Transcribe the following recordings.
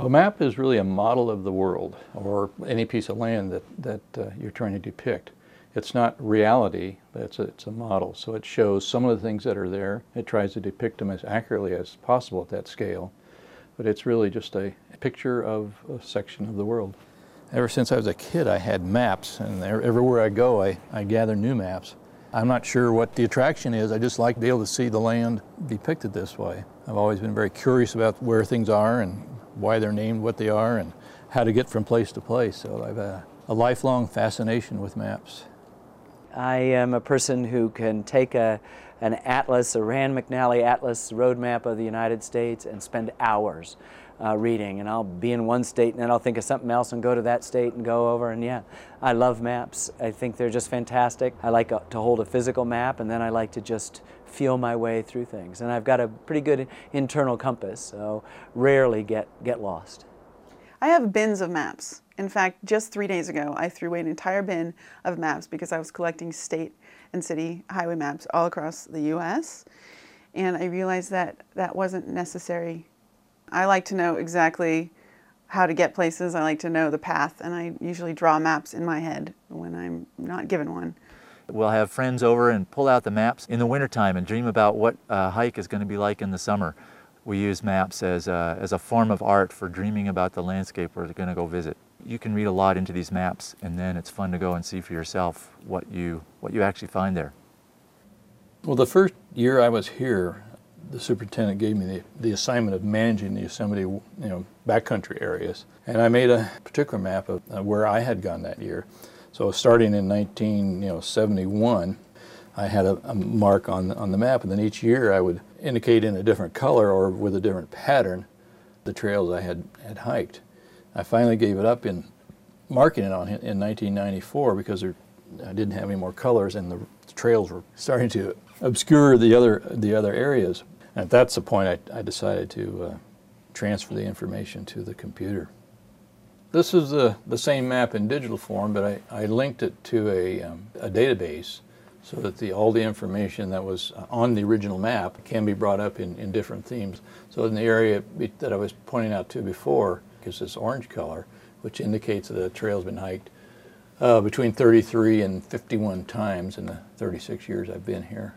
A map is really a model of the world or any piece of land that, that uh, you're trying to depict. It's not reality, but it's a, it's a model. So it shows some of the things that are there. It tries to depict them as accurately as possible at that scale. But it's really just a, picture of a section of the world. Ever since I was a kid, I had maps, and everywhere I go, I, I gather new maps. I'm not sure what the attraction is. I just like to be able to see the land depicted this way. I've always been very curious about where things are and why they're named what they are and how to get from place to place. So I've a, a lifelong fascination with maps. I am a person who can take a, an atlas, a Rand McNally Atlas roadmap of the United States and spend hours uh, reading. And I'll be in one state and then I'll think of something else and go to that state and go over. And yeah, I love maps. I think they're just fantastic. I like uh, to hold a physical map and then I like to just feel my way through things. And I've got a pretty good internal compass, so rarely get, get lost. I have bins of maps. In fact, just three days ago, I threw away an entire bin of maps because I was collecting state and city highway maps all across the US. And I realized that that wasn't necessary. I like to know exactly how to get places. I like to know the path, and I usually draw maps in my head when I'm not given one. We'll have friends over and pull out the maps in the wintertime and dream about what a hike is going to be like in the summer. We use maps as a, as a form of art for dreaming about the landscape we're going to go visit you can read a lot into these maps and then it's fun to go and see for yourself what you what you actually find there. Well, the first year I was here, the superintendent gave me the, the assignment of managing the Yosemite, you know, backcountry areas, and I made a particular map of where I had gone that year. So starting in 1971, I had a, a mark on on the map, and then each year I would indicate in a different color or with a different pattern the trails I had had hiked. I finally gave it up in marking it on in 1994 because there, I didn't have any more colors and the trails were starting to obscure the other the other areas. At that's the point I, I decided to uh, transfer the information to the computer. This is the, the same map in digital form, but I, I linked it to a, um, a database so that the, all the information that was on the original map can be brought up in, in different themes. So in the area that I was pointing out to before, is this orange color, which indicates that the trail's been hiked uh, between 33 and 51 times in the 36 years I've been here.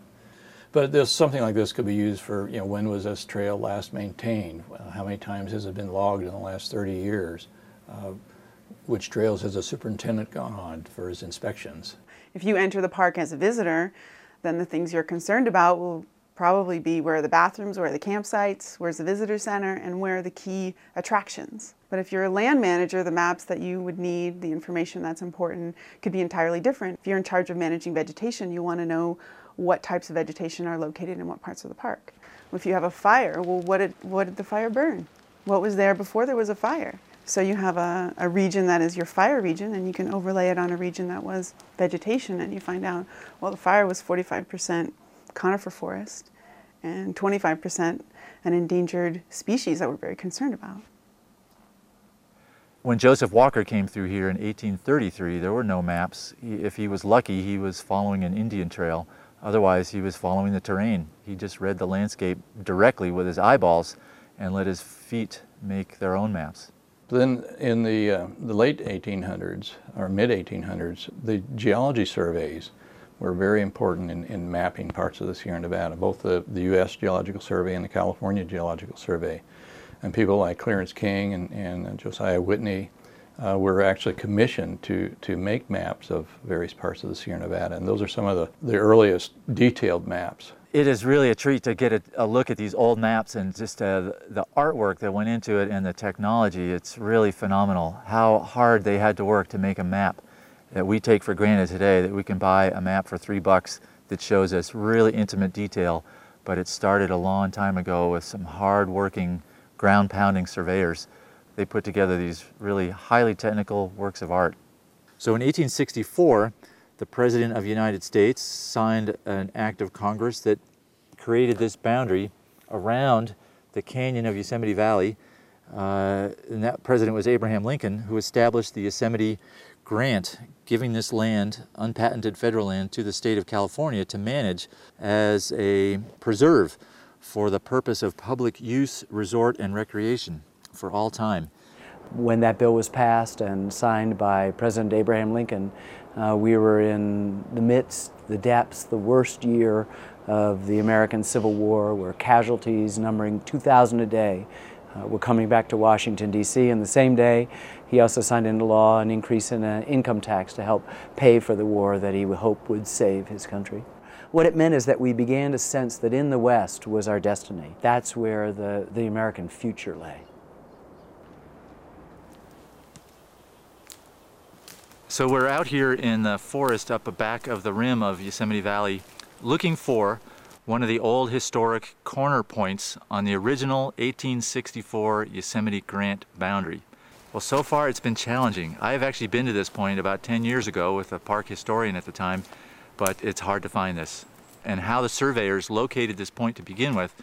But this, something like this could be used for, you know, when was this trail last maintained? How many times has it been logged in the last 30 years? Uh, which trails has the superintendent gone on for his inspections? If you enter the park as a visitor, then the things you're concerned about will probably be where are the bathrooms, where are the campsites, where's the visitor center, and where are the key attractions. But if you're a land manager, the maps that you would need, the information that's important, could be entirely different. If you're in charge of managing vegetation, you want to know what types of vegetation are located in what parts of the park. If you have a fire, well, what did, what did the fire burn? What was there before there was a fire? So you have a, a region that is your fire region, and you can overlay it on a region that was vegetation, and you find out, well, the fire was 45% conifer forest and 25% an endangered species that we're very concerned about. When Joseph Walker came through here in 1833, there were no maps. If he was lucky, he was following an Indian trail. Otherwise, he was following the terrain. He just read the landscape directly with his eyeballs and let his feet make their own maps. Then in the, uh, the late 1800s, or mid 1800s, the geology surveys were very important in, in mapping parts of the Sierra Nevada, both the, the U.S. Geological Survey and the California Geological Survey and people like Clarence King and, and Josiah Whitney uh, we were actually commissioned to, to make maps of various parts of the Sierra Nevada, and those are some of the, the earliest detailed maps. It is really a treat to get a, a look at these old maps and just uh, the artwork that went into it and the technology. It's really phenomenal how hard they had to work to make a map that we take for granted today, that we can buy a map for three bucks that shows us really intimate detail, but it started a long time ago with some hard working ground pounding surveyors. They put together these really highly technical works of art. So in 1864, the President of the United States signed an act of Congress that created this boundary around the canyon of Yosemite Valley. Uh, and that president was Abraham Lincoln, who established the Yosemite Grant, giving this land, unpatented federal land, to the state of California to manage as a preserve for the purpose of public use, resort, and recreation for all time. when that bill was passed and signed by President Abraham Lincoln, uh, we were in the midst, the depths, the worst year of the American Civil War, where casualties numbering 2,000 a day uh, were coming back to Washington, D.C. And the same day, he also signed into law an increase in an income tax to help pay for the war that he would hope would save his country. What it meant is that we began to sense that in the West was our destiny. That's where the, the American future lay. So we're out here in the forest up the back of the rim of Yosemite Valley looking for one of the old historic corner points on the original 1864 Yosemite Grant boundary. Well, so far it's been challenging. I have actually been to this point about 10 years ago with a park historian at the time, but it's hard to find this. And how the surveyors located this point to begin with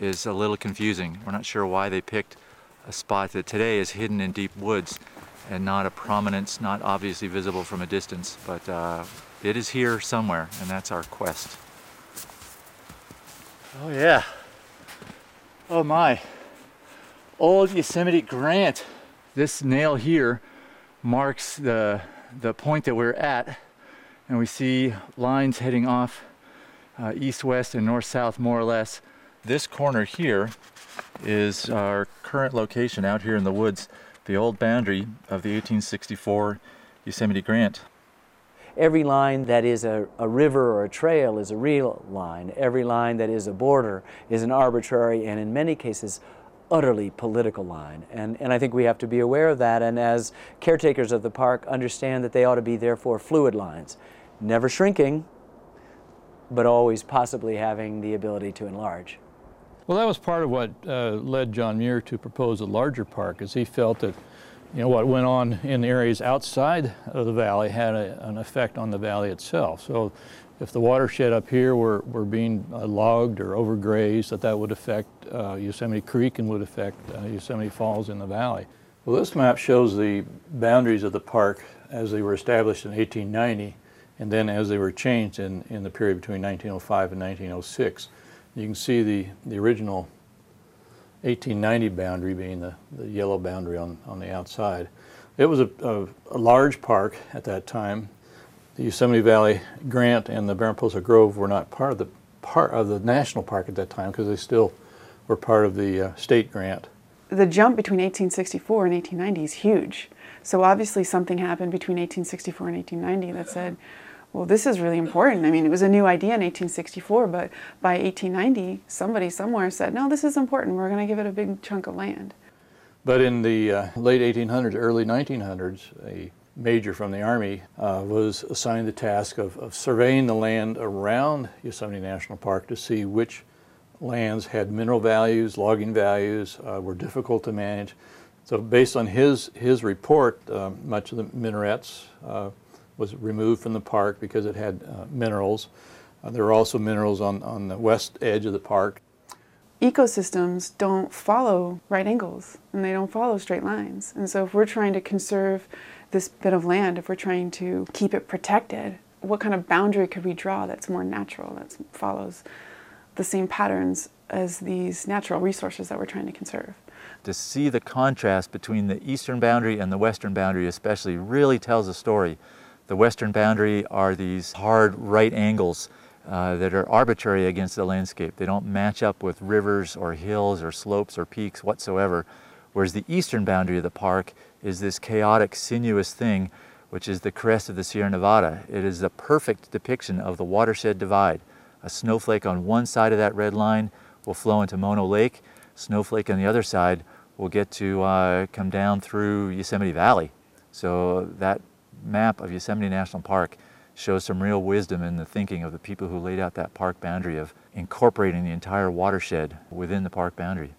is a little confusing. We're not sure why they picked a spot that today is hidden in deep woods and not a prominence, not obviously visible from a distance, but uh, it is here somewhere, and that's our quest. Oh yeah. Oh my. Old Yosemite Grant. This nail here marks the, the point that we're at, and we see lines heading off uh, east-west and north-south more or less. This corner here is our current location out here in the woods the old boundary of the 1864 Yosemite Grant. Every line that is a, a, river or a trail is a real line. Every line that is a border is an arbitrary and in many cases utterly political line. And, and I think we have to be aware of that and as caretakers of the park understand that they ought to be therefore fluid lines. Never shrinking, but always possibly having the ability to enlarge. Well, that was part of what uh, led John Muir to propose a larger park, as he felt that, you know, what went on in the areas outside of the valley had a, an effect on the valley itself. So, if the watershed up here were, were being uh, logged or overgrazed, that that would affect uh, Yosemite Creek and would affect uh, Yosemite Falls in the valley. Well, this map shows the boundaries of the park as they were established in 1890 and then as they were changed in, in the period between 1905 and 1906. You can see the, the original 1890 boundary being the, the yellow boundary on, on the outside. It was a, a, a large park at that time. The Yosemite Valley Grant and the Mariposa Grove were not part of the part of the national park at that time because they still were part of the uh, state grant. The jump between 1864 and 1890 is huge. So obviously something happened between 1864 and 1890 that said, well, this is really important. I mean, it was a new idea in 1864, but by 1890, somebody somewhere said, no, this is important. We're going to give it a big chunk of land. But in the uh, late 1800s, early 1900s, a major from the Army uh, was assigned the task of, of, surveying the land around Yosemite National Park to see which lands had mineral values, logging values, uh, were difficult to manage. So based on his, his report, uh, much of the minarets uh, was removed from the park because it had uh, minerals. Uh, there were also minerals on, on the west edge of the park. Ecosystems don't follow right angles and they don't follow straight lines. And so if we're trying to conserve this bit of land, if we're trying to keep it protected, what kind of boundary could we draw that's more natural, that follows the same patterns as these natural resources that we're trying to conserve? To see the contrast between the eastern boundary and the western boundary especially really tells a story the western boundary are these hard right angles uh, that are arbitrary against the landscape. They don't match up with rivers or hills or slopes or peaks whatsoever. Whereas the eastern boundary of the park is this chaotic, sinuous thing, which is the crest of the Sierra Nevada. It is the perfect depiction of the watershed divide. A snowflake on one side of that red line will flow into Mono Lake. Snowflake on the other side will get to uh, come down through Yosemite Valley. So that map of Yosemite National Park shows some real wisdom in the thinking of the people who laid out that park boundary of incorporating the entire watershed within the park boundary.